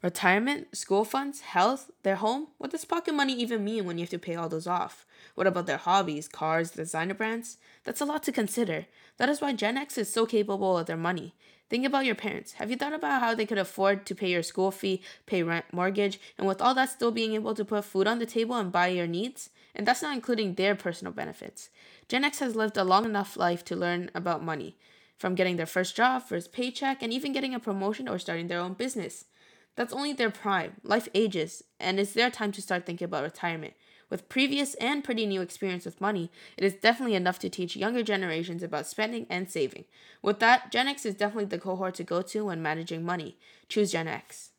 Retirement, school funds, health, their home? What does pocket money even mean when you have to pay all those off? What about their hobbies, cars, designer brands? That's a lot to consider. That is why Gen X is so capable of their money. Think about your parents. Have you thought about how they could afford to pay your school fee, pay rent, mortgage, and with all that still being able to put food on the table and buy your needs? And that's not including their personal benefits. Gen X has lived a long enough life to learn about money, from getting their first job, first paycheck, and even getting a promotion or starting their own business. That's only their prime. Life ages, and it's their time to start thinking about retirement. With previous and pretty new experience with money, it is definitely enough to teach younger generations about spending and saving. With that, Gen X is definitely the cohort to go to when managing money. Choose Gen X.